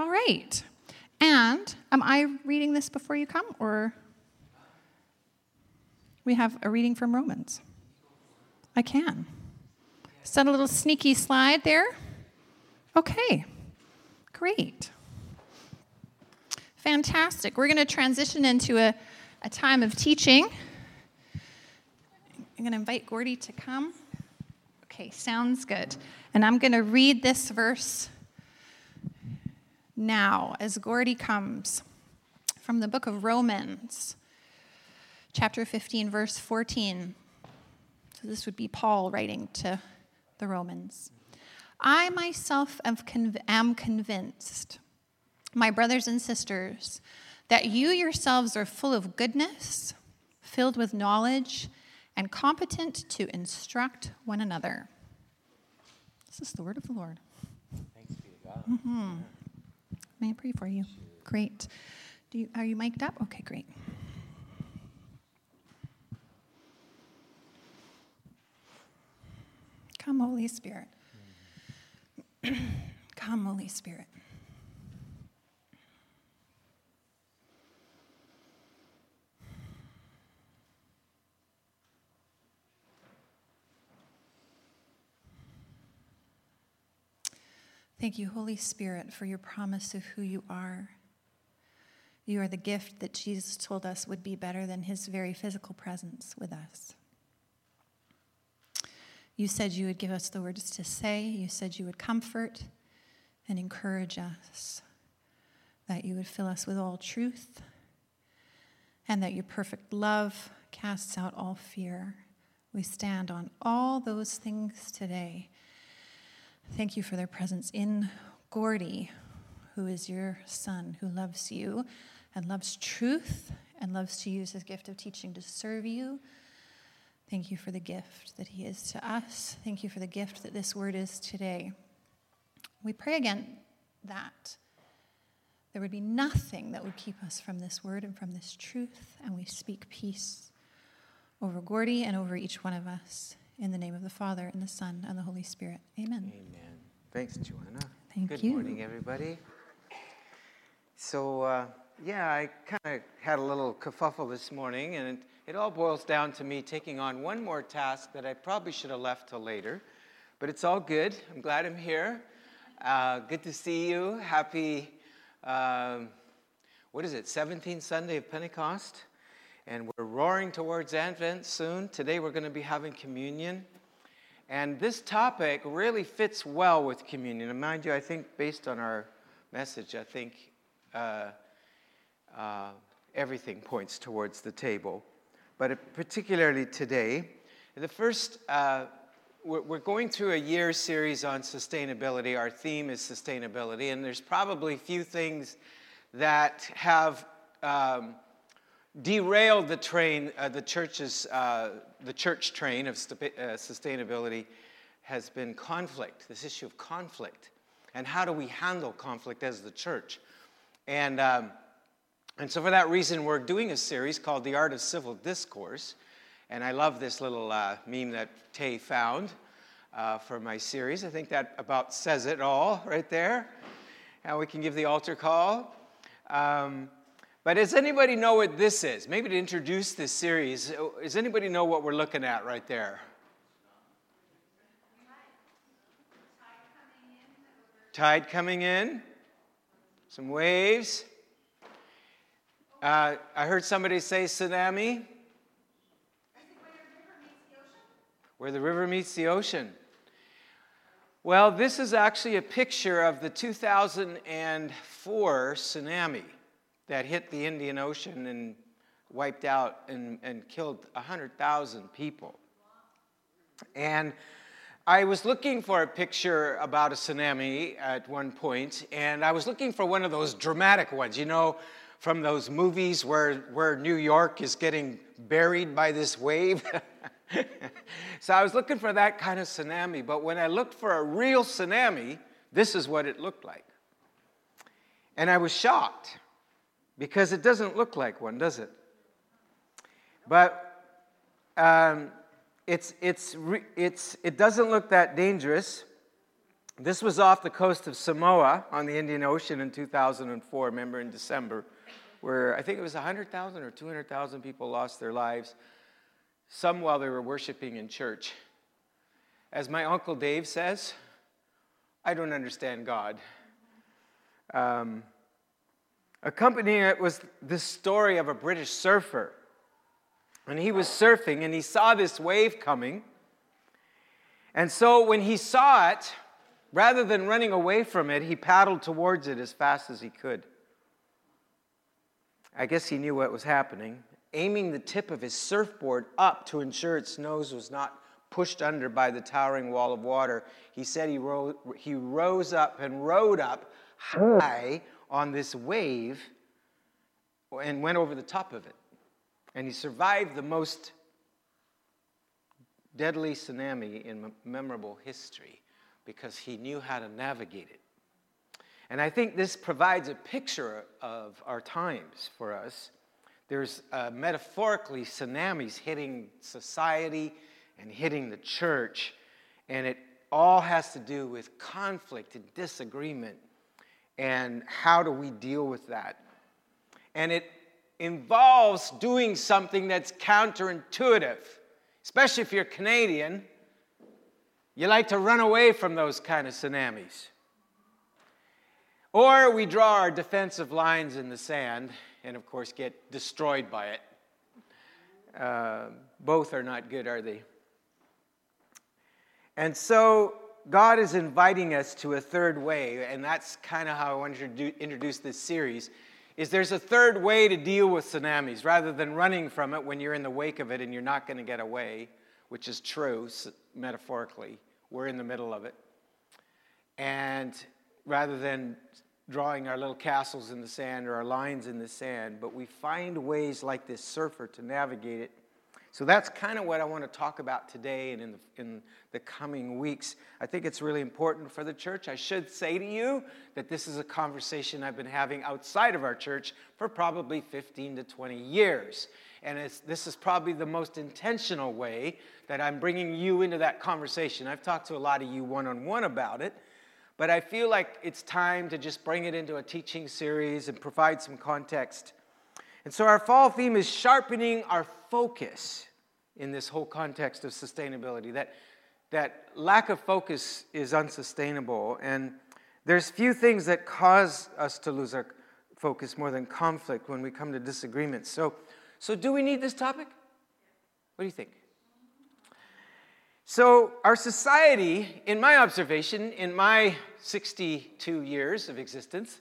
All right. And am I reading this before you come, or we have a reading from Romans? I can. Set a little sneaky slide there. Okay, great. Fantastic. We're going to transition into a, a time of teaching. I'm going to invite Gordy to come. Okay, sounds good. And I'm going to read this verse now as Gordy comes from the book of Romans, chapter 15, verse 14. So this would be Paul writing to the Romans. I myself am, convinced my brothers and sisters, that you yourselves are full of goodness, filled with knowledge, and competent to instruct one another. This is the word of the Lord. Thanks be to God. Mm-hmm. May I pray for you? Great. Do you, are you mic'd up? Okay, great. Come, Holy Spirit. Come, Holy Spirit. Thank you, Holy Spirit, for your promise of who you are. You are the gift that Jesus told us would be better than his very physical presence with us. You said you would give us the words to say. You said you would comfort and encourage us, that you would fill us with all truth, and that your perfect love casts out all fear. We stand on all those things today Thank you for their presence in Gordy, who is your son, who loves you and loves truth and loves to use his gift of teaching to serve you. Thank you for the gift that he is to us. Thank you for the gift that this word is today. We pray again that there would be nothing that would keep us from this word and from this truth, and we speak peace over Gordy and over each one of us. In the name of the Father, and the Son, and the Holy Spirit. Amen. Amen. Thanks, Joanna. Thank Good you. Good morning, everybody. So, uh, yeah, I kind of had a little kerfuffle this morning, and it, it all boils down to me taking on one more task that I probably should have left till later. But it's all good. I'm glad I'm here. Uh, good to see you. Happy, um, what is it, 17th Sunday of Pentecost? And we're roaring towards Advent soon. Today we're going to be having communion. And this topic really fits well with communion. And mind you, I think based on our message, I think uh, uh, everything points towards the table. But particularly today, the first, uh, we're, going through a year series on sustainability. Our theme is sustainability, and there's probably few things that have um, derailed the train, uh, the church's, uh, the church train of uh, sustainability has been conflict, this issue of conflict. And how do we handle conflict as the church? And, um, and so, for that reason, we're doing a series called The Art of Civil Discourse. And I love this little uh, meme that Tay found uh, for my series. I think that about says it all right there. And we can give the altar call. Um, but does anybody know what this is? Maybe to introduce this series, does anybody know what we're looking at right there? Tide coming in, some waves. Uh, I heard somebody say tsunami. Where the river meets the ocean. Well, this is actually a picture of the 2004 tsunami that hit the Indian Ocean and wiped out and, and killed 100,000 people. And I was looking for a picture about a tsunami at one point, and I was looking for one of those dramatic ones, you know, from those movies where, where New York is getting buried by this wave. so I was looking for that kind of tsunami, but when I looked for a real tsunami, this is what it looked like. And I was shocked because it doesn't look like one, does it? But um, it's, it's, it's, it doesn't look that dangerous. This was off the coast of Samoa on the Indian Ocean in 2004, remember in December, where I think it was 100,000 or 200,000 people lost their lives, some while they were worshiping in church. As my uncle Dave says, I don't understand God. Um, accompanying it was the story of a British surfer. And he was surfing and he saw this wave coming. And so when he saw it, Rather than running away from it, he paddled towards it as fast as he could. I guess he knew what was happening. Aiming the tip of his surfboard up to ensure its nose was not pushed under by the towering wall of water, he said he, ro- he rose up and rode up high on this wave and went over the top of it. And he survived the most deadly tsunami in memorable history because he knew how to navigate it. And I think this provides a picture of our times for us. There's uh, metaphorically tsunamis hitting society and hitting the church, and it all has to do with conflict and disagreement and how do we deal with that. And it involves doing something that's counterintuitive, especially if you're Canadian you like to run away from those kind of tsunamis. Or we draw our defensive lines in the sand and, of course, get destroyed by it. Uh, both are not good, are they? And so God is inviting us to a third way, and that's kind of how I want to introduce this series. Is there's a third way to deal with tsunamis rather than running from it when you're in the wake of it and you're not going to get away, which is true metaphorically. We're in the middle of it. And rather than drawing our little castles in the sand or our lines in the sand, but we find ways like this surfer to navigate it. So that's kind of what I want to talk about today and in the, in the coming weeks. I think it's really important for the church. I should say to you that this is a conversation I've been having outside of our church for probably 15 to 20 years. And this is probably the most intentional way that I'm bringing you into that conversation. I've talked to a lot of you one on one about it, but I feel like it's time to just bring it into a teaching series and provide some context. And so our fall theme is sharpening our focus in this whole context of sustainability. That, that lack of focus is unsustainable. And there's few things that cause us to lose our focus more than conflict when we come to disagreements. So so, do we need this topic? What do you think? So, our society, in my observation, in my 62 years of existence,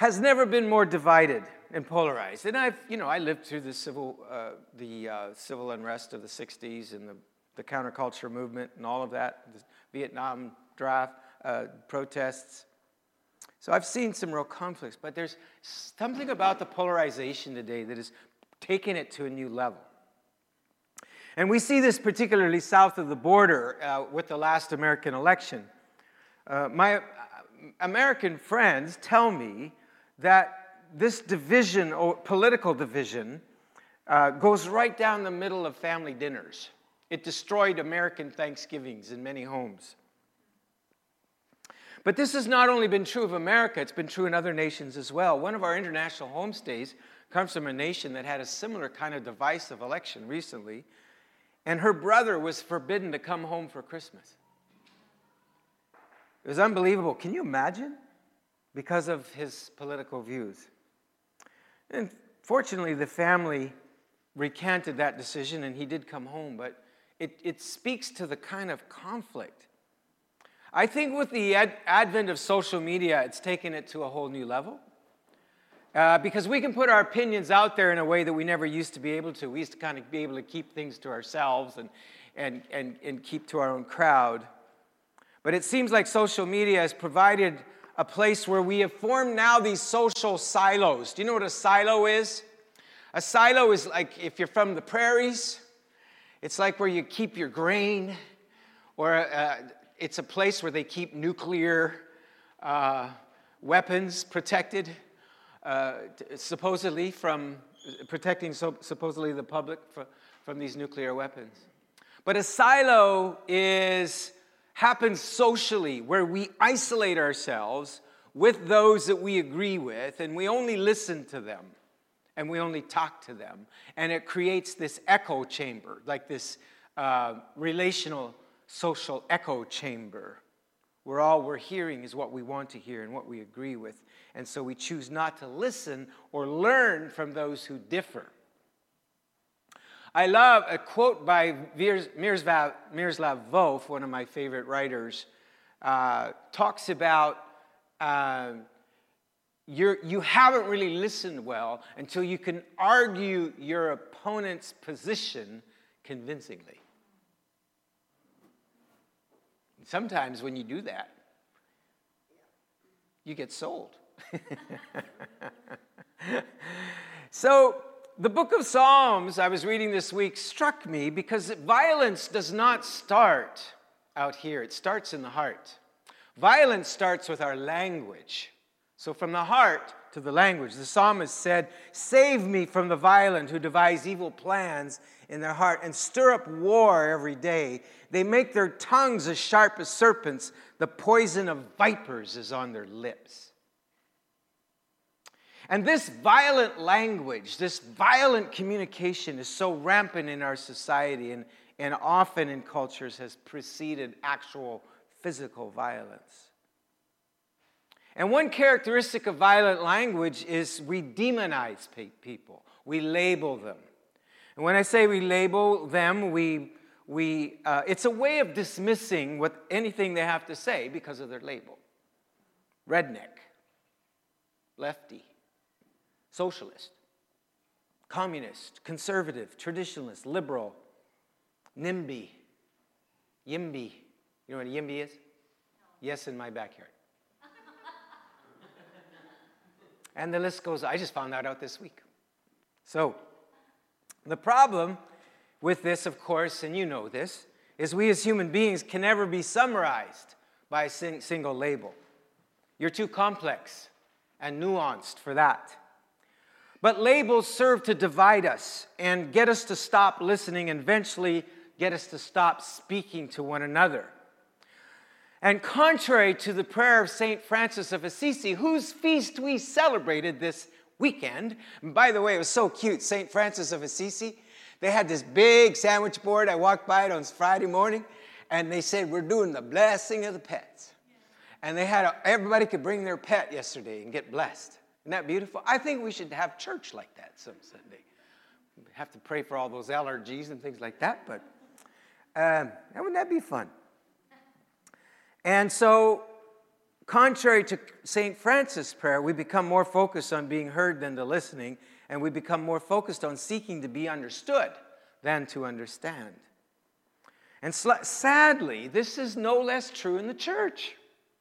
has never been more divided and polarized. And I've, you know, I lived through the civil, uh, the uh, civil unrest of the 60s and the, the counterculture movement and all of that, the Vietnam draft, uh, protests. So I've seen some real conflicts, but there's something about the polarization today that is taken it to a new level. And we see this particularly south of the border uh, with the last American election. Uh, my uh, American friends tell me that this division, or political division, uh, goes right down the middle of family dinners. It destroyed American Thanksgivings in many homes. But this has not only been true of America, it's been true in other nations as well. One of our international homestays comes from a nation that had a similar kind of divisive election recently, and her brother was forbidden to come home for Christmas. It was unbelievable. Can you imagine? Because of his political views. And fortunately, the family recanted that decision and he did come home, but it, it speaks to the kind of conflict. I think with the ad- advent of social media, it's taken it to a whole new level. Uh, because we can put our opinions out there in a way that we never used to be able to. We used to kind of be able to keep things to ourselves and, and, and, and keep to our own crowd. But it seems like social media has provided a place where we have formed now these social silos. Do you know what a silo is? A silo is like if you're from the prairies, it's like where you keep your grain, or uh, it's a place where they keep nuclear uh, weapons protected uh, supposedly from protecting so, supposedly the public for, from these nuclear weapons. But a silo is happens socially, where we isolate ourselves with those that we agree with, and we only listen to them and we only talk to them. And it creates this echo chamber, like this uh, relational social echo chamber, where all we're hearing is what we want to hear and what we agree with. And so we choose not to listen or learn from those who differ. I love a quote by Miroslav, Volf, one of my favorite writers, uh, talks about uh, you haven't really listened well until you can argue your opponent's position convincingly. And sometimes when you do that, you get sold. so, the book of Psalms I was reading this week struck me because violence does not start out here, it starts in the heart. Violence starts with our language. So, from the heart to the language, the psalmist said, Save me from the violent who devise evil plans in their heart and stir up war every day. They make their tongues as sharp as serpents, the poison of vipers is on their lips. And this violent language, this violent communication is so rampant in our society and, and often in cultures has preceded actual physical violence. And one characteristic of violent language is we demonize people, we label them. And when I say we label them, we, we, uh, it's a way of dismissing what, anything they have to say because of their label redneck, lefty, socialist, communist, conservative, traditionalist, liberal, NIMBY, YIMBY. You know what a YIMBY is? Yes, in my backyard. and the list goes, I just found that out this week. So, the problem with this, of course, and you know this, is we as human beings can never be summarized by a sing- single label. You're too complex and nuanced for that. But labels serve to divide us and get us to stop listening and eventually get us to stop speaking to one another. And contrary to the prayer of St. Francis of Assisi, whose feast we celebrated this weekend, and by the way, it was so cute, St. Francis of Assisi, they had this big sandwich board. I walked by it on Friday morning, and they said, We're doing the blessing of the pets. And they had, a, everybody could bring their pet yesterday and get blessed. Isn't that beautiful? I think we should have church like that some Sunday. We have to pray for all those allergies and things like that, but um, wouldn't that be fun? And so, contrary to St. Francis' prayer, we become more focused on being heard than to listening, and we become more focused on seeking to be understood than to understand. And sl- sadly, this is no less true in the church.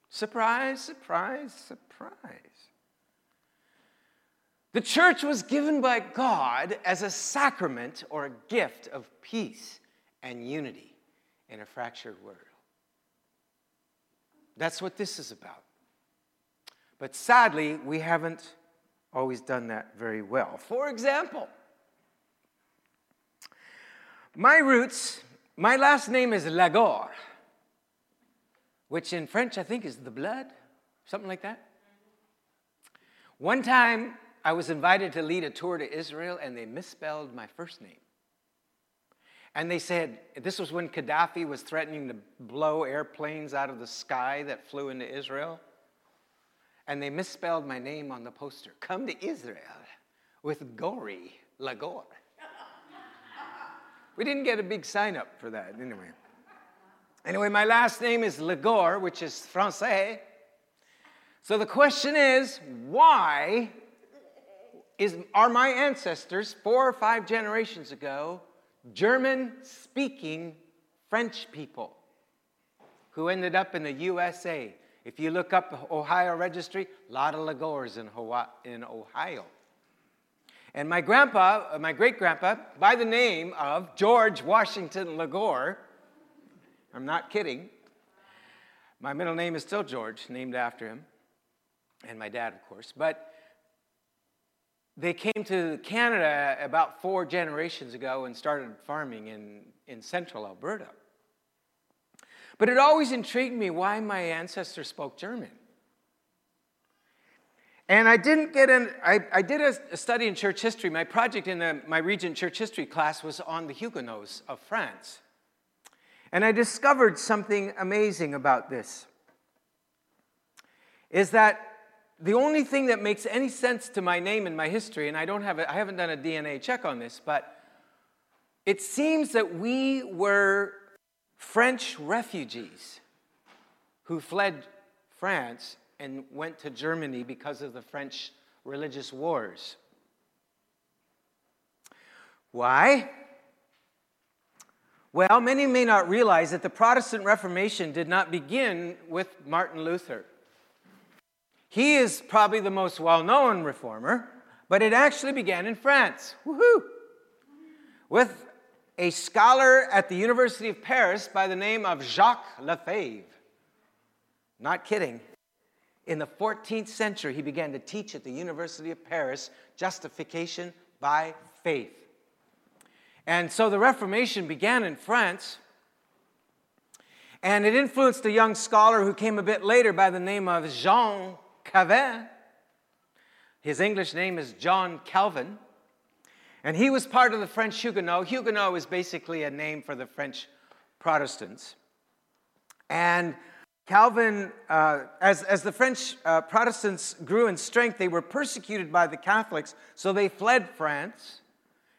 Surprise, surprise, surprise. The church was given by God as a sacrament or a gift of peace and unity in a fractured world. That's what this is about. But sadly, we haven't always done that very well. For example, my roots, my last name is Lagore, which in French I think is the blood, something like that. One time I was invited to lead a tour to Israel, and they misspelled my first name. And they said, this was when Gaddafi was threatening to blow airplanes out of the sky that flew into Israel. And they misspelled my name on the poster. Come to Israel with Gori Lagore. we didn't get a big sign up for that, anyway. Anyway, my last name is Lagore, which is Francais. So the question is, why is, are my ancestors, four or five generations ago, German speaking French people who ended up in the USA. If you look up Ohio registry, a lot of Lagores in, in Ohio. And my grandpa, uh, my great grandpa, by the name of George Washington Lagore, I'm not kidding. My middle name is still George, named after him, and my dad, of course. But they came to Canada about four generations ago and started farming in, in central Alberta. But it always intrigued me why my ancestors spoke German. And I didn't get in, I, I did a, a, study in church history. My project in the, my Regent church history class was on the Huguenots of France. And I discovered something amazing about this is that the only thing that makes any sense to my name and my history, and I don't have a, I haven't done a DNA check on this, but it seems that we were French refugees who fled France and went to Germany because of the French religious wars. Why? Well, many may not realize that the Protestant Reformation did not begin with Martin Luther. He is probably the most well known reformer, but it actually began in France. Woohoo! With a scholar at the University of Paris by the name of Jacques Lefebvre. Not kidding. In the 14th century, he began to teach at the University of Paris justification by faith. And so the Reformation began in France. And it influenced a young scholar who came a bit later by the name of Jean Calvin. His English name is John Calvin. And he was part of the French Huguenot. Huguenot is basically a name for the French Protestants. And Calvin, uh, as, as the French uh, Protestants grew in strength, they were persecuted by the Catholics, so they fled France.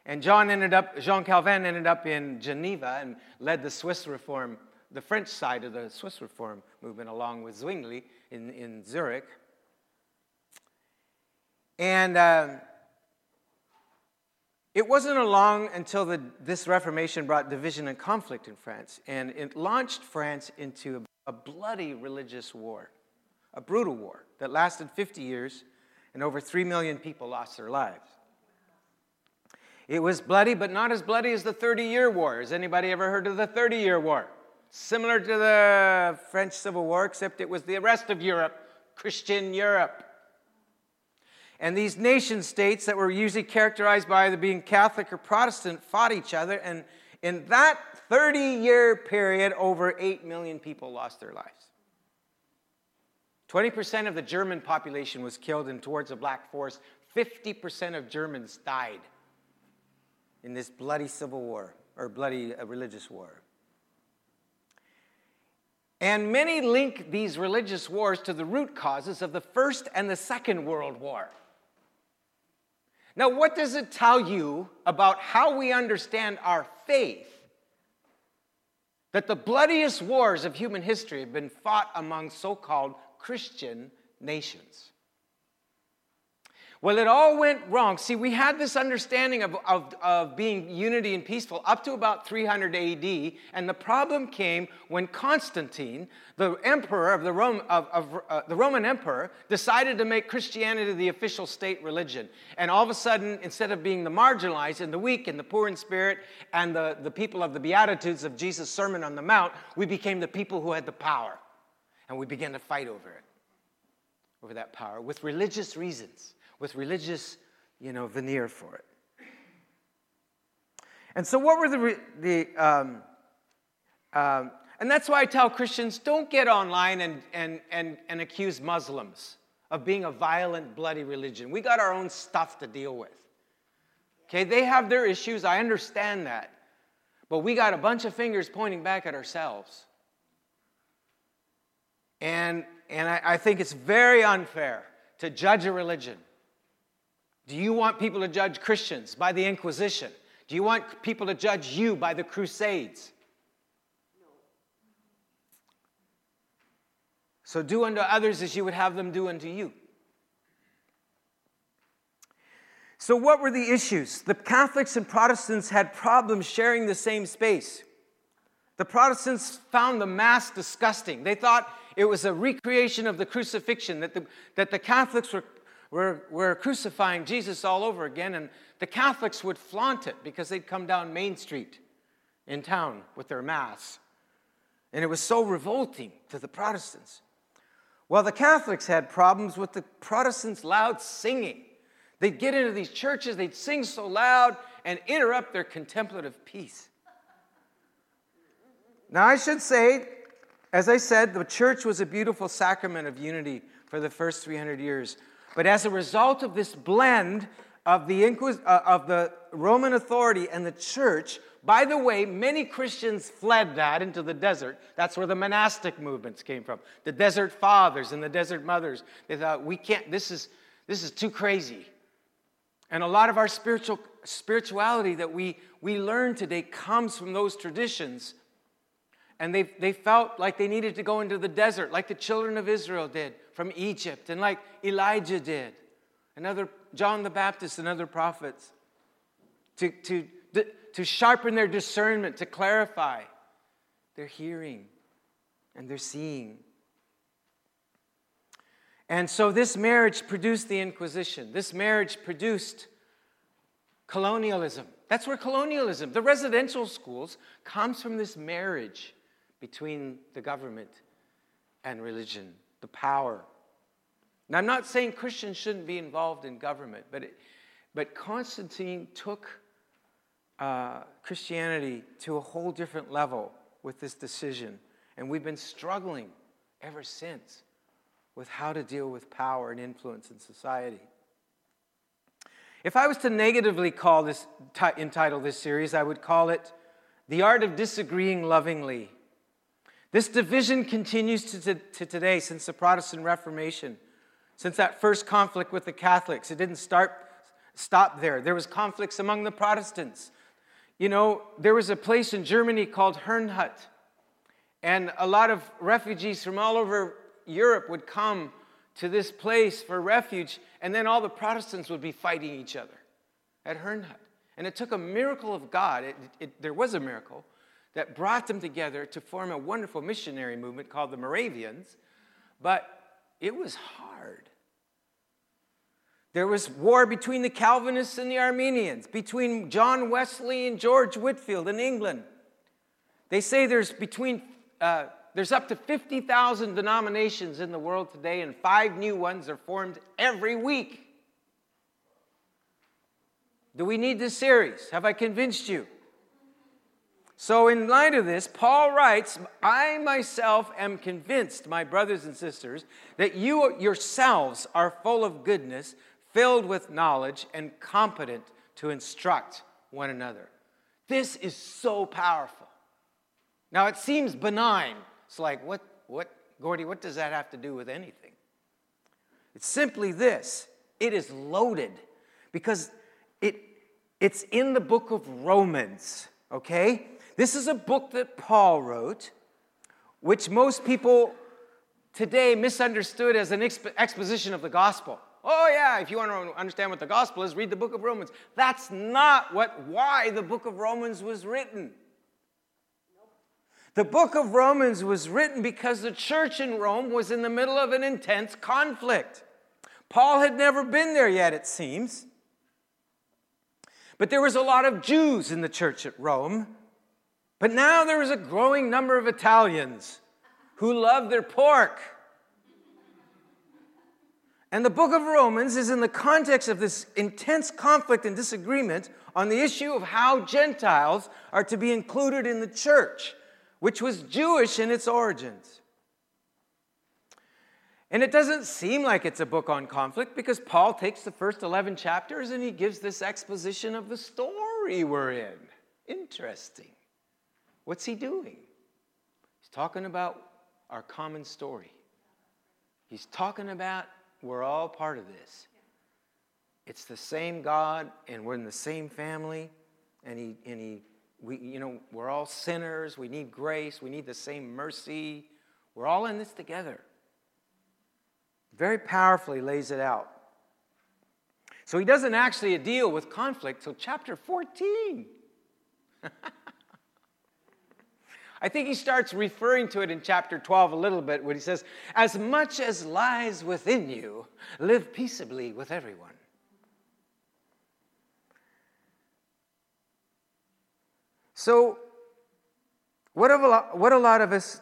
And John ended up, Jean Calvin ended up in Geneva and led the Swiss Reform, the French side of the Swiss Reform movement, along with Zwingli in, in Zurich. And uh, it wasn't a long until the, this Reformation brought division and conflict in France, and it launched France into a, a bloody religious war, a brutal war that lasted 50 years, and over 3 million people lost their lives. It was bloody, but not as bloody as the 30 year war. Has anybody ever heard of the 30 year war? Similar to the French Civil War, except it was the rest of Europe, Christian Europe. And these nation states that were usually characterized by either being Catholic or Protestant fought each other. And in that 30 year period, over 8 million people lost their lives. 20% of the German population was killed in towards the Black Forest. 50% of Germans died in this bloody civil war or bloody uh, religious war. And many link these religious wars to the root causes of the First and the Second World War. Now, what does it tell you about how we understand our faith? That the bloodiest wars of human history have been fought among so called Christian nations. Well, it all went wrong. See, we had this understanding of, of, of being unity and peaceful up to about 300 AD, and the problem came when Constantine, the emperor of the, Rome, of, of uh, the Roman emperor, decided to make Christianity the official state religion. And all of a sudden, instead of being the marginalized and the weak and the poor in spirit and the, the people of the Beatitudes of Jesus' Sermon on the Mount, we became the people who had the power. And we began to fight over it, over that power, with religious reasons with religious, you know, veneer for it. And so, what were the, the um, um, and that's why I tell Christians don't get online and, and, and, and accuse Muslims of being a violent, bloody religion. We got our own stuff to deal with. Okay, they have their issues, I understand that. But we got a bunch of fingers pointing back at ourselves. And, and I, I think it's very unfair to judge a religion do you want people to judge Christians by the Inquisition? Do you want people to judge you by the Crusades? No. So do unto others as you would have them do unto you. So, what were the issues? The Catholics and Protestants had problems sharing the same space. The Protestants found the Mass disgusting. They thought it was a recreation of the crucifixion, that the, that the Catholics were we're, we're crucifying Jesus all over again. And the Catholics would flaunt it because they'd come down Main Street in town with their Mass. And it was so revolting to the Protestants. Well, the Catholics had problems with the Protestants' loud singing. They'd get into these churches, they'd sing so loud and interrupt their contemplative peace. Now, I should say As I said, the church was a beautiful sacrament of unity for the first 300 years. But as a result of this blend of the, Inquis- uh, of the Roman authority and the church, by the way, many Christians fled that into the desert. That's where the monastic movements came from. The desert fathers and the desert mothers. They thought, we can't, this is, this is too crazy. And a lot of our spiritual spirituality that we, we learn today comes from those traditions and they, they felt like they needed to go into the desert, like the children of Israel did from Egypt, and like Elijah did, and other, John the Baptist and other prophets, to, to, to sharpen their discernment, to clarify their hearing and their seeing. And so this marriage produced the Inquisition. This marriage produced colonialism. That's where colonialism, the residential schools, comes from this marriage between the government and religion, the power. Now, I'm not saying Christians shouldn't be involved in government, but, it, but Constantine took uh, Christianity to a whole different level with this decision. And we've been struggling ever since with how to deal with power and influence in society. If I was to negatively call this, t- entitle this series, I would call it The Art of Disagreeing Lovingly this division continues to, to, to, today since the Protestant Reformation, since that first conflict with the Catholics. It didn't start, stop there. There was conflicts among the Protestants. You know, there was a place in Germany called Herrnhut, and a lot of refugees from all over Europe would come to this place for refuge, and then all the Protestants would be fighting each other at Herrnhut. And it took a miracle of God. It, it, there was a miracle that brought them together to form a wonderful missionary movement called the Moravians, but it was hard. There was war between the Calvinists and the Arminians, between John Wesley and George Whitefield in England. They say there's between uh, there's up to 50,000 denominations in the world today, and five new ones are formed every week. Do we need this series? Have I convinced you? So, in light of this, Paul writes, I myself am convinced, my brothers and sisters, that you yourselves are full of goodness, filled with knowledge, and competent to instruct one another. This is so powerful. Now, it seems benign. It's like, what, what, Gordy, what does that have to do with anything? It's simply this it is loaded because it, it's in the book of Romans, okay? This is a book that Paul wrote, which most people today misunderstood as an exp- exposition of the gospel. Oh yeah, if you want to understand what the gospel is, read the book of Romans. That's not what why the book of Romans was written. The book of Romans was written because the church in Rome was in the middle of an intense conflict. Paul had never been there yet, it seems. But there was a lot of Jews in the church at Rome but now there was a growing number of Italians who loved their pork. And the book of Romans is in the context of this intense conflict and disagreement on the issue of how Gentiles are to be included in the church, which was Jewish in its origins. And it doesn't seem like it's a book on conflict because Paul takes the first 11 chapters and he gives this exposition of the story we're in. Interesting. What's he doing? He's talking about our common story. He's talking about we're all part of this. It's the same God, and we're in the same family, and he, and he, we, you know, we're all sinners. We need grace. We need the same mercy. We're all in this together. Very powerfully lays it out. So he doesn't actually deal with conflict till chapter 14. I think he starts referring to it in chapter 12 a little bit when he says, As much as lies within you, live peaceably with everyone. So, what a, lot, what a lot of us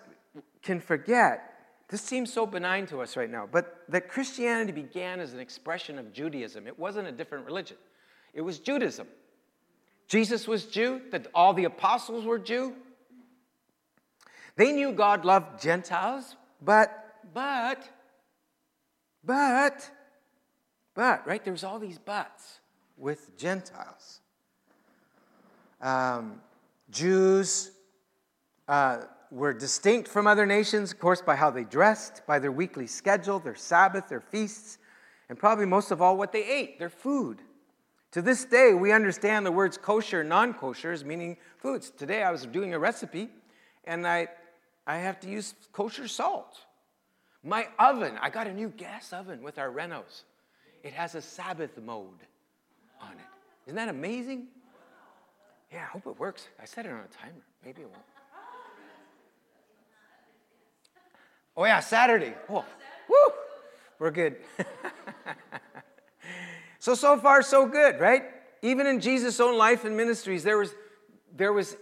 can forget, this seems so benign to us right now, but that Christianity began as an expression of Judaism. It wasn't a different religion, it was Judaism. Jesus was Jew, that all the apostles were Jew, They knew God loved Gentiles, but, but, but, but, right? There's all these buts with Gentiles. Um, Jews uh, were distinct from other nations, of course, by how they dressed, by their weekly schedule, their Sabbath, their feasts, and probably most of all, what they ate, their food. To this day, we understand the words kosher non kosher as meaning foods. Today, I was doing a recipe and I, I have to use kosher salt. My oven, I got a new gas oven with our Renos. It has a Sabbath mode on it. Isn't that amazing? Yeah, I hope it works. I set it on a timer. Maybe it won't. Oh, yeah, Saturday. Oh, woo! We're good. so, so far, so good, right? Even in Jesus' own life and ministries, there was, there was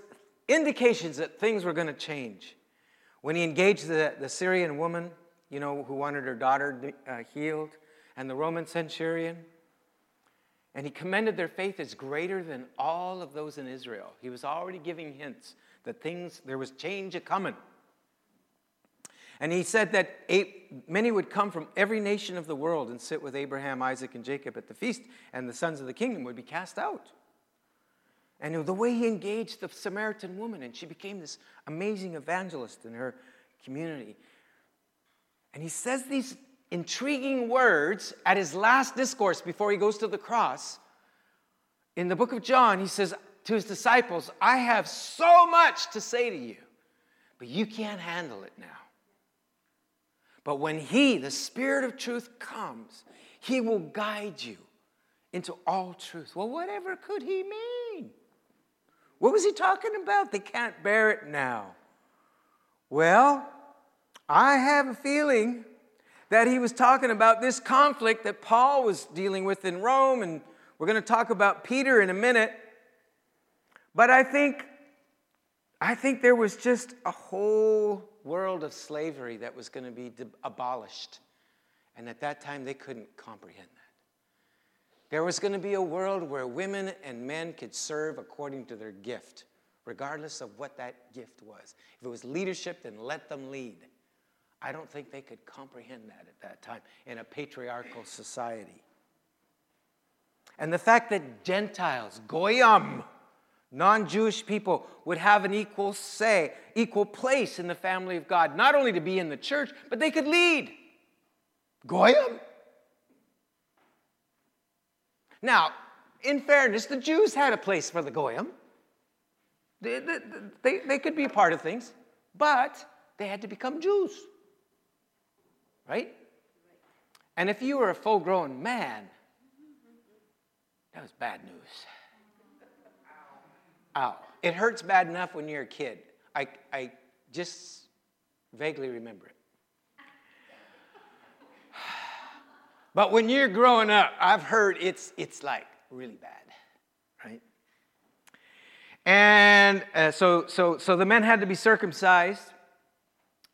indications that things were going to change. When he engaged the, the Syrian woman, you know, who wanted her daughter uh, healed, and the Roman centurion, and he commended their faith as greater than all of those in Israel. He was already giving hints that things, there was change a coming. And he said that eight, many would come from every nation of the world and sit with Abraham, Isaac, and Jacob at the feast, and the sons of the kingdom would be cast out. And the way he engaged the Samaritan woman, and she became this amazing evangelist in her community. And he says these intriguing words at his last discourse before he goes to the cross. In the book of John, he says to his disciples, I have so much to say to you, but you can't handle it now. But when He, the Spirit of truth, comes, He will guide you into all truth. Well, whatever could He mean? What was He talking about? They can't bear it now. Well, I have a feeling that he was talking about this conflict that Paul was dealing with in Rome, and we're going to talk about Peter in a minute. But I think, I think there was just a whole world of slavery that was going to be abolished. And at that time, they couldn't comprehend. There was going to be a world where women and men could serve according to their gift, regardless of what that gift was. If it was leadership, then let them lead. I don't think they could comprehend that at that time in a patriarchal society. And the fact that Gentiles, Goyim, non Jewish people would have an equal say, equal place in the family of God, not only to be in the church, but they could lead. Goyim. Now, in fairness, the Jews had a place for the Goyim. They, they, they, could be part of things, but they had to become Jews. Right? And if you were a full grown man, that was bad news. Ow. It hurts bad enough when you're a kid. I, I just vaguely remember it. But when you're growing up, I've heard it's, it's like really bad, right? And uh, so, so, so the men had to be circumcised,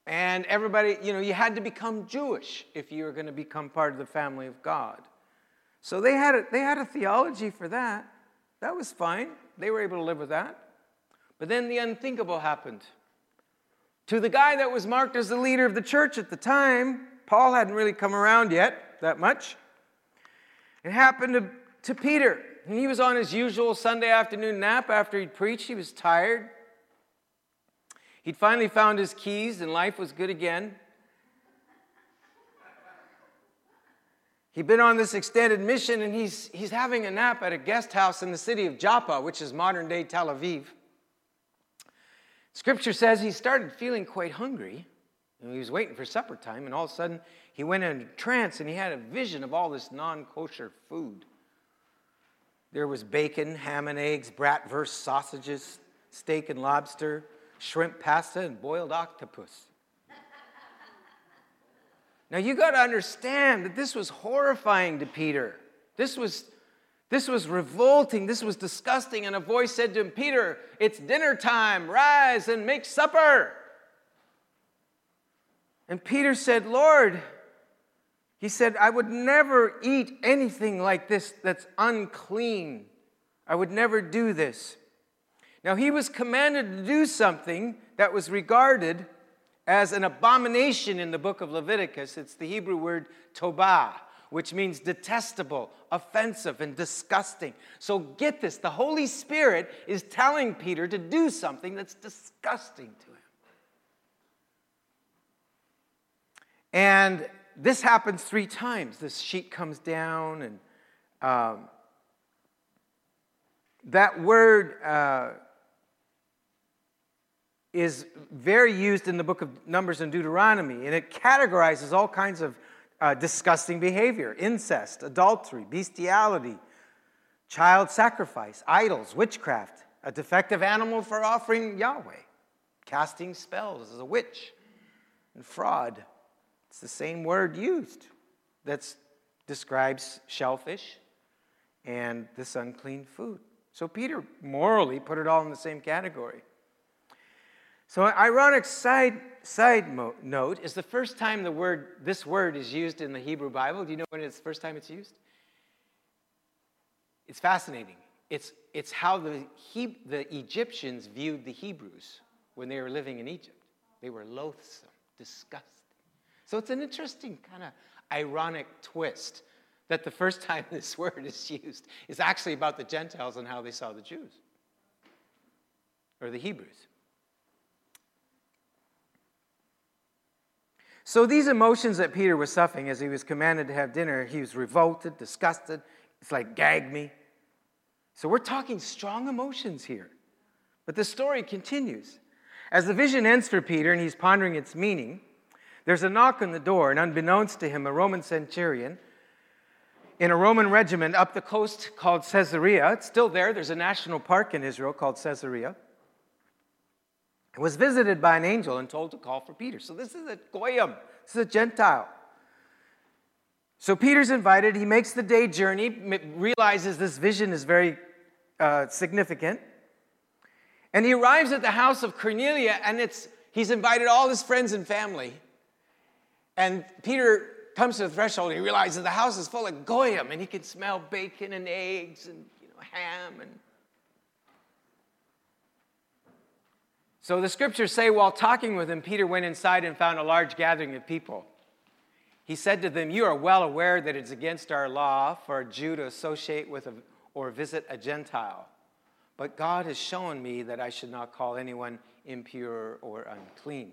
and everybody, you know, you had to become Jewish if you were going to become part of the family of God. So they had a, they had a theology for that. That was fine. They were able to live with that. But then the unthinkable happened. To the guy that was marked as the leader of the church at the time, Paul hadn't really come around yet that much. It happened to, to Peter. And he was on his usual Sunday afternoon nap after he'd preached. He was tired. He'd finally found his keys, and life was good again. He'd been on this extended mission and he's, he's having a nap at a guest house in the city of Joppa, which is modern day Tel Aviv. Scripture says he started feeling quite hungry. And he was waiting for supper time, and all of a sudden he went into trance and he had a vision of all this non kosher food. There was bacon, ham and eggs, bratwurst sausages, steak and lobster, shrimp pasta, and boiled octopus. Now you got to understand that this was horrifying to Peter. This was this was revolting. This was disgusting. And a voice said to him, Peter, it's dinner time. Rise and make supper. And Peter said, Lord, he said, I would never eat anything like this that's unclean. I would never do this. Now, he was commanded to do something that was regarded as an abomination in the book of Leviticus. It's the Hebrew word tobah, which means detestable, offensive, and disgusting. So get this the Holy Spirit is telling Peter to do something that's disgusting to him. And this happens three times. This sheet comes down, and um, that word uh, is very used in the book of Numbers and Deuteronomy, and it categorizes all kinds of uh, disgusting behavior incest, adultery, bestiality, child sacrifice, idols, witchcraft, a defective animal for offering Yahweh, casting spells as a witch, and fraud. It's the same word used that describes shellfish and this unclean food. So Peter morally put it all in the same category. So, an ironic side, side mo- note is the first time the word, this word is used in the Hebrew Bible. Do you know when it's the first time it's used? It's fascinating. It's, it's how the, he, the Egyptians viewed the Hebrews when they were living in Egypt. They were loathsome, disgusting. So it's an interesting kind of ironic twist that the first time this word is used is actually about the Gentiles and how they saw the Jews or the Hebrews. So, these emotions that Peter was suffering as he was commanded to have dinner, he was revolted, disgusted. It's like, gag me. So, we're talking strong emotions here. But the story continues. As the vision ends for Peter and he's pondering its meaning, there's a knock on the door, and unbeknownst to him, a Roman centurion in a Roman regiment up the coast called Caesarea. It's still there. There's a national park in Israel called Caesarea was visited by an angel and told to call for Peter. So this is a goyim, this is a Gentile. So Peter's invited. He makes the day journey, realizes this vision is very uh, significant. And he arrives at the house of Cornelia, and it's, he's invited all his friends and family. And Peter comes to the threshold and he realizes the house is full of goyim, and he can smell bacon and eggs and you know, ham and So the scriptures say, while talking with him, Peter went inside and found a large gathering of people. He said to them, You are well aware that it's against our law for a Jew to associate with a, or visit a Gentile. But God has shown me that I should not call anyone impure or unclean.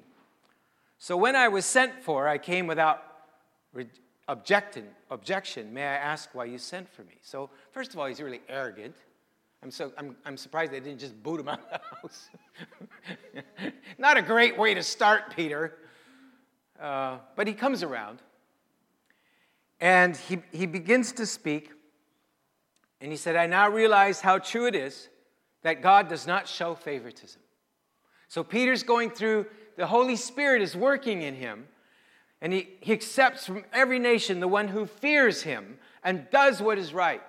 So when I was sent for, I came without re- objection. May I ask why you sent for me? So, first of all, he's really arrogant. I'm, so, I'm, I'm surprised they didn't just boot him out of the house. Not a great way to start, Peter. Uh, but he comes around and he, he begins to speak. And he said, I now realize how true it is that God does not show favoritism. So Peter's going through, the Holy Spirit is working in him. And he, he accepts from every nation the one who fears him and does what is right.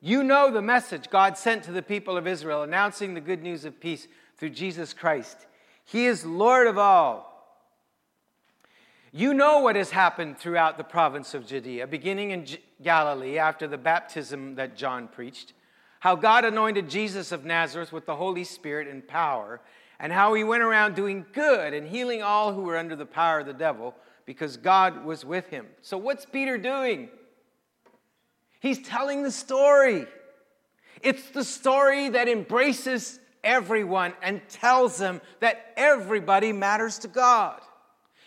You know the message God sent to the people of Israel, announcing the good news of peace through Jesus Christ. He is Lord of all. You know what has happened throughout the province of Judea, beginning in Galilee after the baptism that John preached, how God anointed Jesus of Nazareth with the Holy Spirit and power, and how he went around doing good and healing all who were under the power of the devil because God was with him. So, what's Peter doing? He's telling the story. It's the story that embraces everyone and tells them that everybody matters to God.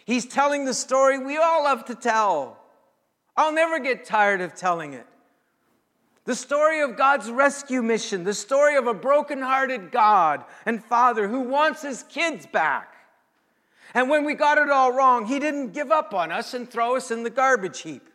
He's telling the story we all love to tell. I'll never get tired of telling it. The story of God's rescue mission, the story of a broken-hearted God and Father who wants his kids back. And when we got it all wrong, he didn't give up on us and throw us in the garbage heap.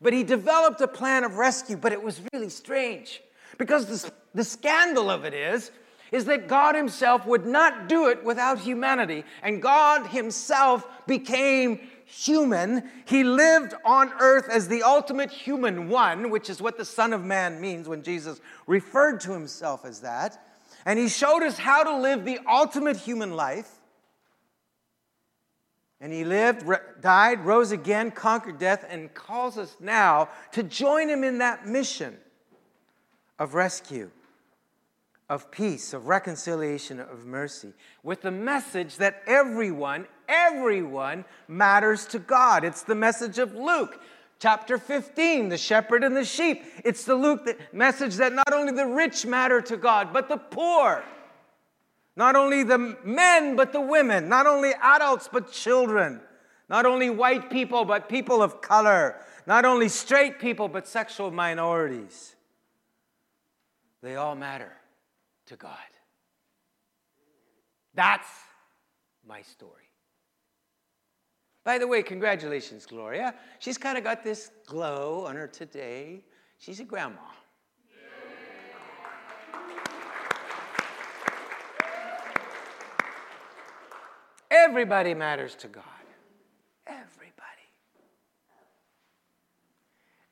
But he developed a plan of rescue, but it was really strange. Because the, the scandal of it is, is that God himself would not do it without humanity. And God himself became human. He lived on earth as the ultimate human one, which is what the Son of Man means when Jesus referred to himself as that. And he showed us how to live the ultimate human life. And he lived, died, rose again, conquered death, and calls us now to join him in that mission of rescue, of peace, of reconciliation, of mercy, with the message that everyone, everyone matters to God. It's the message of Luke. Chapter 15, the shepherd and the sheep. It's the Luke that, message that not only the rich matter to God, but the poor. Not only the men, but the women. Not only adults, but children. Not only white people, but people of color. Not only straight people, but sexual minorities. They all matter to God. That's my story. By the way, congratulations, Gloria. She's kind of got this glow on her today. She's a grandma. Everybody matters to God. Everybody.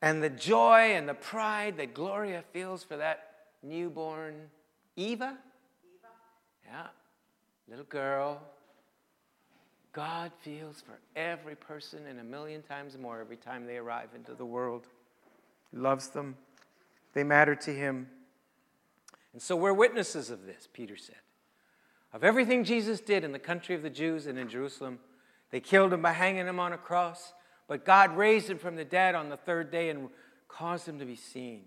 And the joy and the pride that Gloria feels for that newborn Eva? Eva. Yeah, little girl. God feels for every person and a million times more every time they arrive into the world. He loves them, they matter to Him. And so we're witnesses of this, Peter said. Of everything Jesus did in the country of the Jews and in Jerusalem, they killed him by hanging him on a cross, but God raised him from the dead on the third day and caused him to be seen.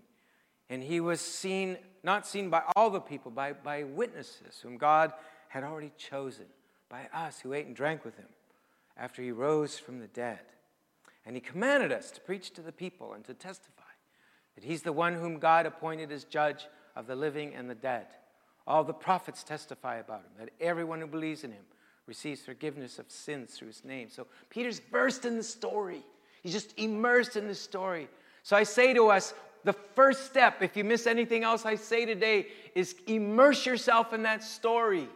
And he was seen, not seen by all the people, by, by witnesses whom God had already chosen, by us who ate and drank with him after he rose from the dead. And he commanded us to preach to the people and to testify that he's the one whom God appointed as judge of the living and the dead. All the prophets testify about him, that everyone who believes in him receives forgiveness of sins through his name. So Peter's versed in the story. He's just immersed in the story. So I say to us, the first step, if you miss anything else I say today, is immerse yourself in that story.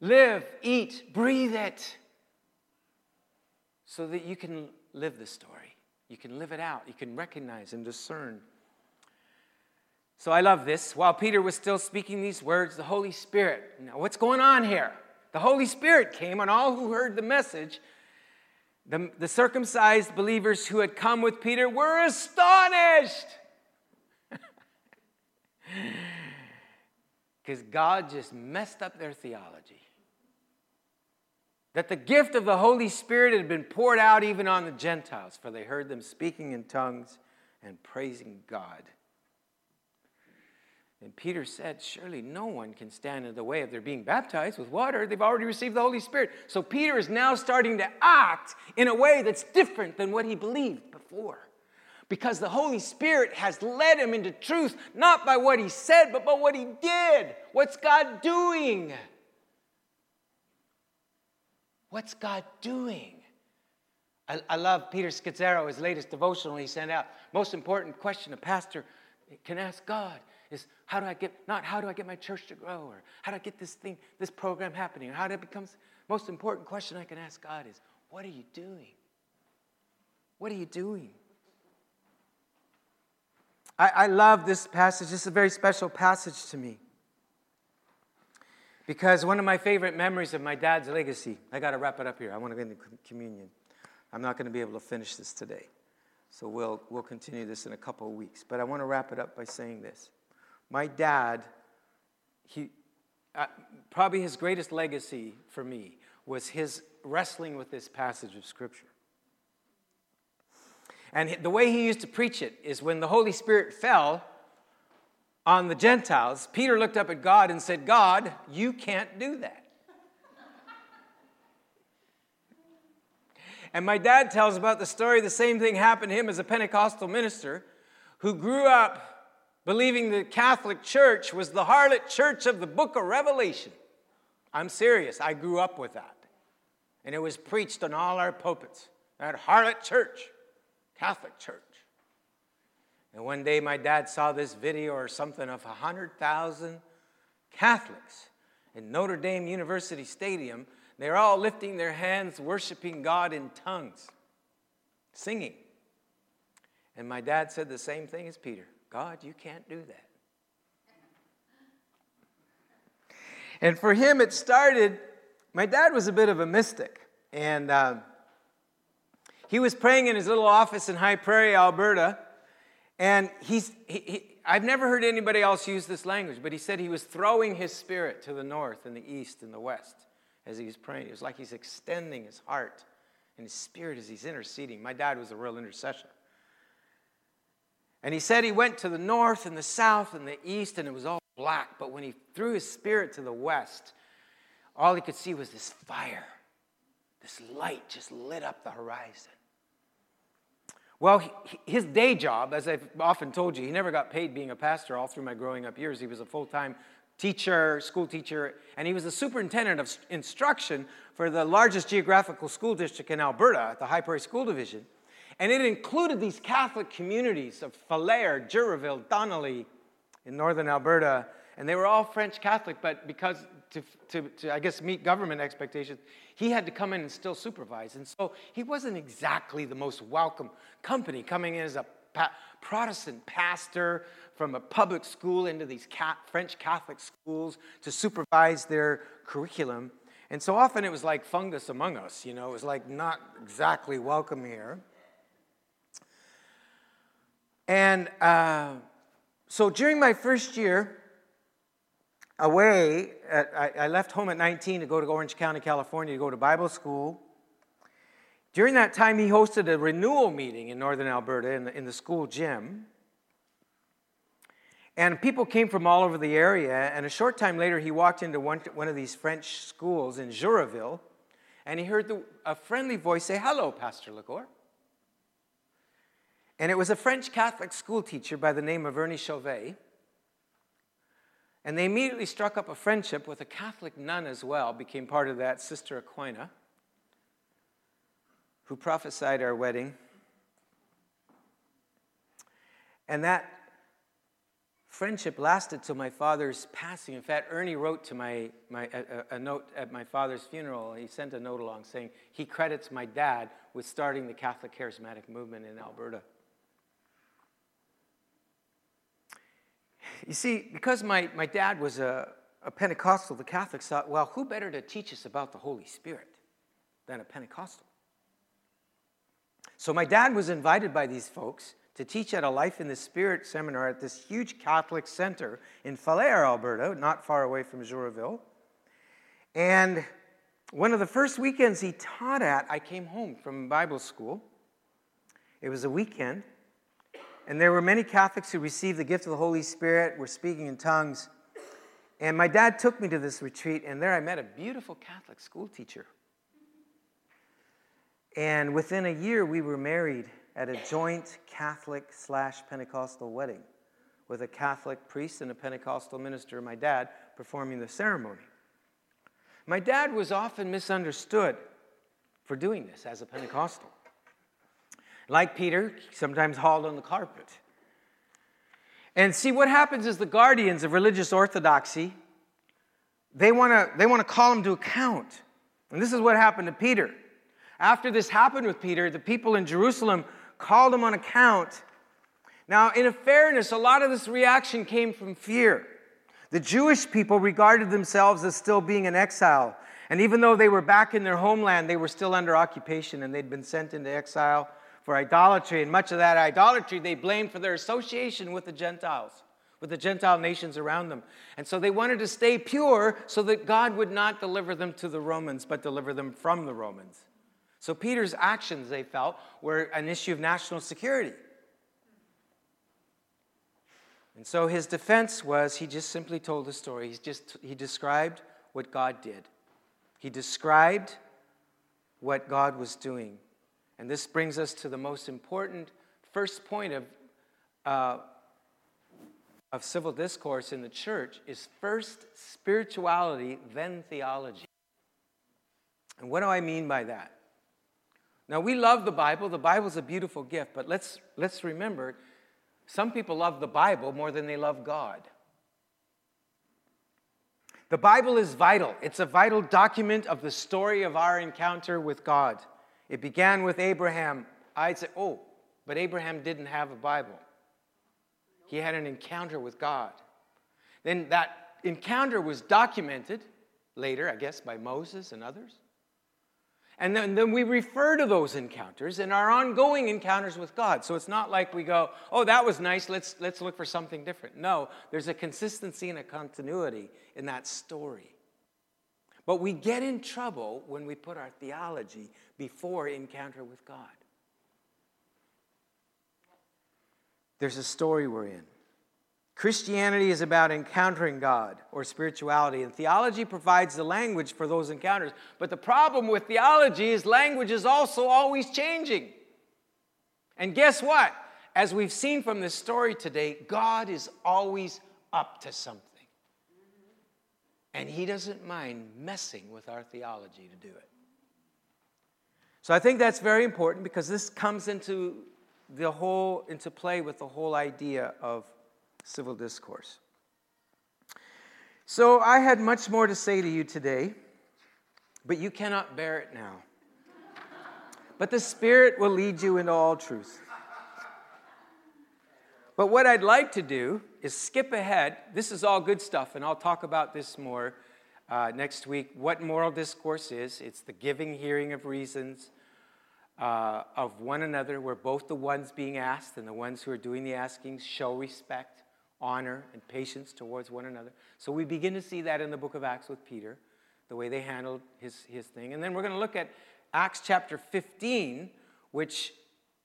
Live, eat, breathe it so that you can live the story. You can live it out. You can recognize and discern. So I love this. While Peter was still speaking these words, the Holy Spirit, now what's going on here? The Holy Spirit came on all who heard the message the, the circumcised believers who had come with Peter were astonished. Because God just messed up their theology. That the gift of the Holy Spirit had been poured out even on the Gentiles, for they heard them speaking in tongues and praising God. And Peter said, Surely no one can stand in the way of their being baptized with water. They've already received the Holy Spirit. So Peter is now starting to act in a way that's different than what he believed before. Because the Holy Spirit has led him into truth, not by what he said, but by what he did. What's God doing? What's God doing? I, I love Peter Scazzero, his latest devotional he sent out. Most important question a pastor can ask God is how do I get, not how do I get my church to grow or how do I get this thing, this program happening or how do it become, most important question I can ask God is, what are you doing? What are you doing? I, I love this passage. This is a very special passage to me. Because one of my favorite memories of my dad's legacy, I got to wrap it up here. I want to get into communion. I'm not going to be able to finish this today. So we'll, we'll continue this in a couple of weeks. But I want to wrap it up by saying this my dad, he, uh, probably his greatest legacy for me was his wrestling with this passage of Scripture. And the way he used to preach it is when the Holy Spirit fell on the Gentiles, Peter looked up at God and said, God, you can't do that. and my dad tells about the story, the same thing happened to him as a Pentecostal minister who grew up believing the Catholic Church was the harlot church of the book of Revelation. I'm serious, I grew up with that. And it was preached on all our pulpits. That harlot church, Catholic church. And one day my dad saw this video or something of 100,000 Catholics in Notre Dame University Stadium. They're all lifting their hands, worshiping God in tongues, singing. And my dad said the same thing as Peter. God, you can't do that. And for him, it started. My dad was a bit of a mystic, and uh, he was praying in his little office in High Prairie, Alberta. And he's, he, he, I've never heard anybody else use this language, but he said he was throwing his spirit to the north and the east and the west as he was praying. It was like he's extending his heart and his spirit as he's interceding. My dad was a real intercessor. And he said he went to the north and the south and the east, and it was all black. But when he threw his spirit to the west, all he could see was this fire. This light just lit up the horizon. Well, his day job, as I've often told you, he never got paid being a pastor all through my growing up years. He was a full time teacher, school teacher, and he was the superintendent of instruction for the largest geographical school district in Alberta, the High Prairie School Division. And it included these Catholic communities of Falher, Girouxville, Donnelly in northern Alberta. And they were all French Catholic, but because to, to, to, I guess, meet government expectations, he had to come in and still supervise. And so he wasn't exactly the most welcome company coming in as a pa- Protestant pastor from a public school into these French Catholic schools to supervise their curriculum. And so often it was like fungus among us, you know, it was like not exactly welcome here. And uh, so during my first year away, at, I, I left home at 19 to go to Orange County, California to go to Bible school. During that time, he hosted a renewal meeting in northern Alberta in the, in the school gym. And people came from all over the area. And a short time later, he walked into one, one of these French schools in Girouxville, and he heard the, a friendly voice say, Hello, Pastor Legore. And it was a French Catholic school teacher by the name of Ernie Chauvet. And they immediately struck up a friendship with a Catholic nun as well, became part of that, Sister Aquina, who prophesied our wedding. And that friendship lasted till my father's passing. In fact, Ernie wrote to my, my a, a, note at my father's funeral. And he sent a note along saying he credits my dad with starting the Catholic charismatic movement in Alberta. You see, because my, my dad was a, a Pentecostal, the Catholics thought, well, who better to teach us about the Holy Spirit than a Pentecostal? So my dad was invited by these folks to teach at a Life in the Spirit seminar at this huge Catholic center in Falher, Alberta, not far away from Girouxville. And one of the first weekends he taught at, I came home from Bible school. It was a weekend. And there were many Catholics who received the gift of the Holy Spirit, were speaking in tongues. And my dad took me to this retreat, and there I met a beautiful Catholic school teacher. And within a year, we were married at a joint Catholic slash Pentecostal wedding with a Catholic priest and a Pentecostal minister, my dad, performing the ceremony. My dad was often misunderstood for doing this as a Pentecostal. Like Peter, sometimes hauled on the carpet. And see, what happens is the guardians of religious orthodoxy, they want to they want to call him to account. And this is what happened to Peter. After this happened with Peter, the people in Jerusalem called him on account. Now, in a fairness, a lot of this reaction came from fear. The Jewish people regarded themselves as still being in exile. And even though they were back in their homeland, they were still under occupation and they'd been sent into exile for idolatry. And much of that idolatry they blamed for their association with the Gentiles, with the Gentile nations around them. And so they wanted to stay pure so that God would not deliver them to the Romans, but deliver them from the Romans. So Peter's actions, they felt, were an issue of national security. And so his defense was he just simply told the story. He just he described what God did. He described what God was doing. And this brings us to the most important first point of, uh, of civil discourse in the church is first spirituality, then theology. And what do I mean by that? Now, we love the Bible. The Bible's a beautiful gift, but let's, let's remember some people love the Bible more than they love God. The Bible is vital, it's a vital document of the story of our encounter with God. It began with Abraham. I'd say, oh, but Abraham didn't have a Bible. He had an encounter with God. Then that encounter was documented later, I guess, by Moses and others. And then, then we refer to those encounters in our ongoing encounters with God. So it's not like we go, oh, that was nice, let's, let's look for something different. No, there's a consistency and a continuity in that story. But we get in trouble when we put our theology before encounter with God. There's a story we're in. Christianity is about encountering God or spirituality, and theology provides the language for those encounters. But the problem with theology is language is also always changing. And guess what? As we've seen from this story today, God is always up to something. And He doesn't mind messing with our theology to do it. So I think that's very important because this comes into the whole into play with the whole idea of civil discourse. So I had much more to say to you today, but you cannot bear it now. but the Spirit will lead you into all truth. But what I'd like to do is skip ahead. This is all good stuff, and I'll talk about this more uh, next week. What moral discourse is it's the giving, hearing of reasons uh, of one another, where both the ones being asked and the ones who are doing the asking show respect honor, and patience towards one another. So we begin to see that in the book of Acts with Peter, the way they handled his, his thing. And then we're going to look at Acts chapter 15, which,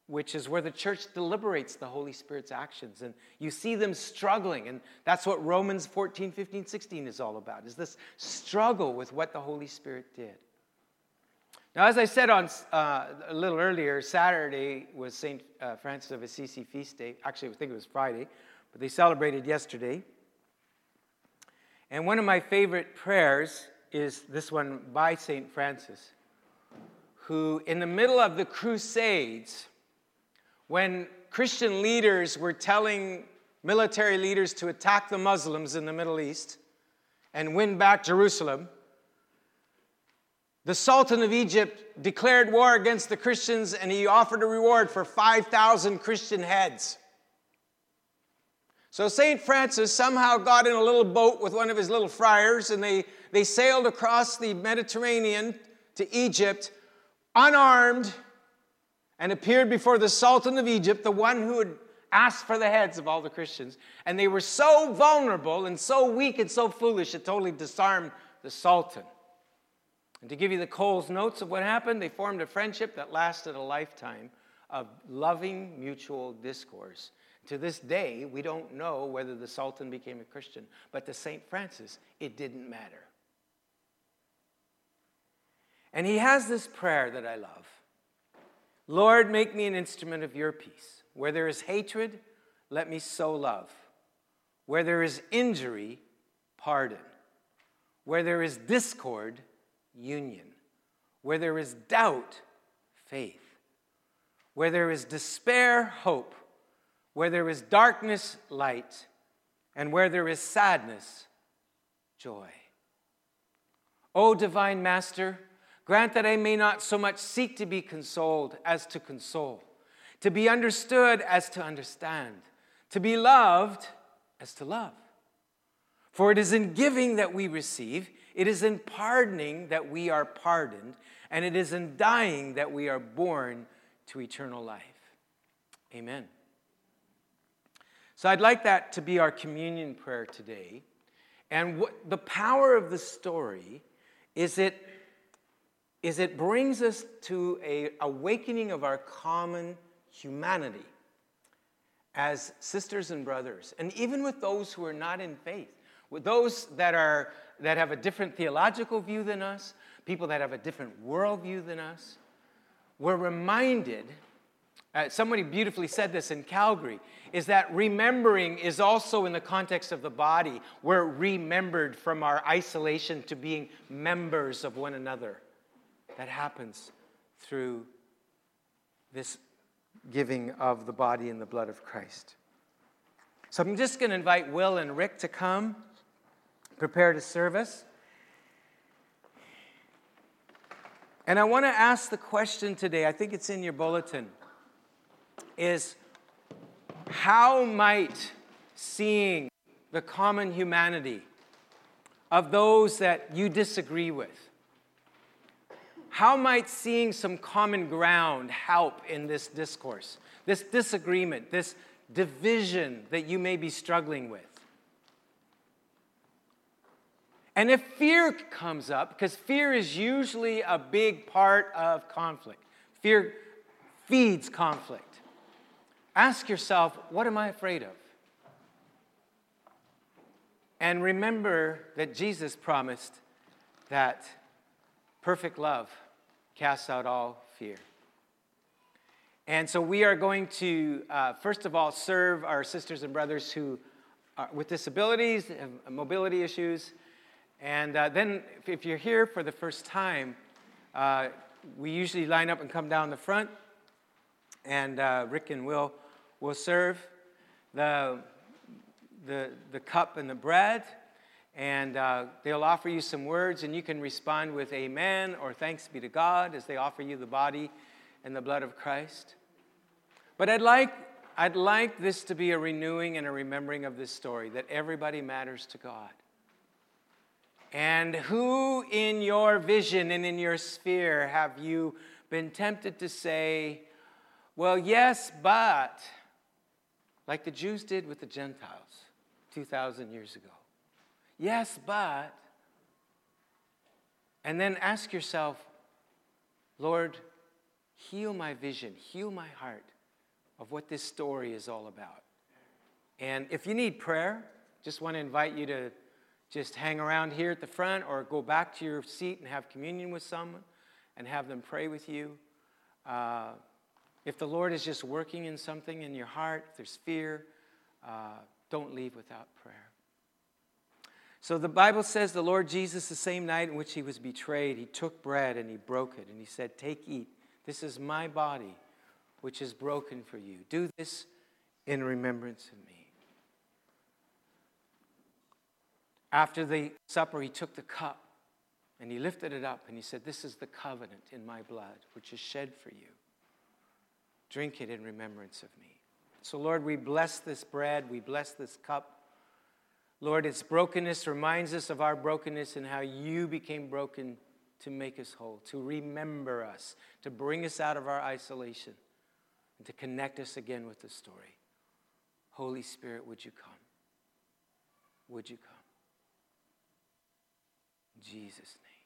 which is where the church deliberates the Holy Spirit's actions. And you see them struggling. And that's what Romans 14, 15, 16 is all about, is this struggle with what the Holy Spirit did. Now, as I said on uh, a little earlier, Saturday was St. Uh, Francis of Assisi feast day. Actually, I think it was Friday but they celebrated yesterday. And one of my favorite prayers is this one by St. Francis, who, in the middle of the Crusades, when Christian leaders were telling military leaders to attack the Muslims in the Middle East and win back Jerusalem, the Sultan of Egypt declared war against the Christians and he offered a reward for 5,000 Christian heads. So St. Francis somehow got in a little boat with one of his little friars and they, they sailed across the Mediterranean to Egypt unarmed and appeared before the Sultan of Egypt, the one who had asked for the heads of all the Christians. And they were so vulnerable and so weak and so foolish, it totally disarmed the Sultan. And to give you the Coles notes of what happened, they formed a friendship that lasted a lifetime of loving mutual discourse. To this day, we don't know whether the Sultan became a Christian, but to St. Francis, it didn't matter. And he has this prayer that I love Lord, make me an instrument of your peace. Where there is hatred, let me sow love. Where there is injury, pardon. Where there is discord, union. Where there is doubt, faith. Where there is despair, hope where there is darkness, light, and where there is sadness, joy. O divine Master, grant that I may not so much seek to be consoled as to console, to be understood as to understand, to be loved as to love. For it is in giving that we receive, it is in pardoning that we are pardoned, and it is in dying that we are born to eternal life. Amen. So I'd like that to be our communion prayer today. And what, the power of the story is it, is it brings us to a awakening of our common humanity as sisters and brothers, and even with those who are not in faith, with those that are that have a different theological view than us, people that have a different worldview than us, we're reminded uh, somebody beautifully said this in Calgary, is that remembering is also in the context of the body. We're remembered from our isolation to being members of one another. That happens through this giving of the body and the blood of Christ. So I'm just going to invite Will and Rick to come, prepare to serve us. And I want to ask the question today, I think it's in your bulletin is how might seeing the common humanity of those that you disagree with, How might seeing some common ground help in this discourse, this disagreement, this division that you may be struggling with? And if fear comes up, because fear is usually a big part of conflict, fear feeds conflict. Ask yourself, what am I afraid of? And remember that Jesus promised that perfect love casts out all fear. And so we are going to, uh, first of all, serve our sisters and brothers who are with disabilities, mobility issues. And uh, then, if you're here for the first time, uh, we usually line up and come down the front, and uh, Rick and Will will serve the, the, the cup and the bread and uh, they'll offer you some words, and you can respond with amen or thanks be to God as they offer you the body and the blood of Christ. But I'd like, I'd like this to be a renewing and a remembering of this story that everybody matters to God. And who in your vision and in your sphere have you been tempted to say, well, yes, but, like the Jews did with the Gentiles 2,000 years ago? Yes, but. And then ask yourself, Lord, heal my vision, heal my heart of what this story is all about. And if you need prayer, just want to invite you to just hang around here at the front or go back to your seat and have communion with someone and have them pray with you. Uh, if the Lord is just working in something in your heart, if there's fear, uh, don't leave without prayer. So the Bible says the Lord Jesus, the same night in which he was betrayed, he took bread and he broke it and he said, Take, eat. This is my body, which is broken for you. Do this in remembrance of me. After the supper, he took the cup and he lifted it up and he said, This is the covenant in my blood, which is shed for you. Drink it in remembrance of me. So, Lord, we bless this bread, we bless this cup. Lord, its brokenness reminds us of our brokenness and how you became broken to make us whole, to remember us, to bring us out of our isolation, and to connect us again with the story. Holy Spirit, would you come? Would you come? In Jesus' name.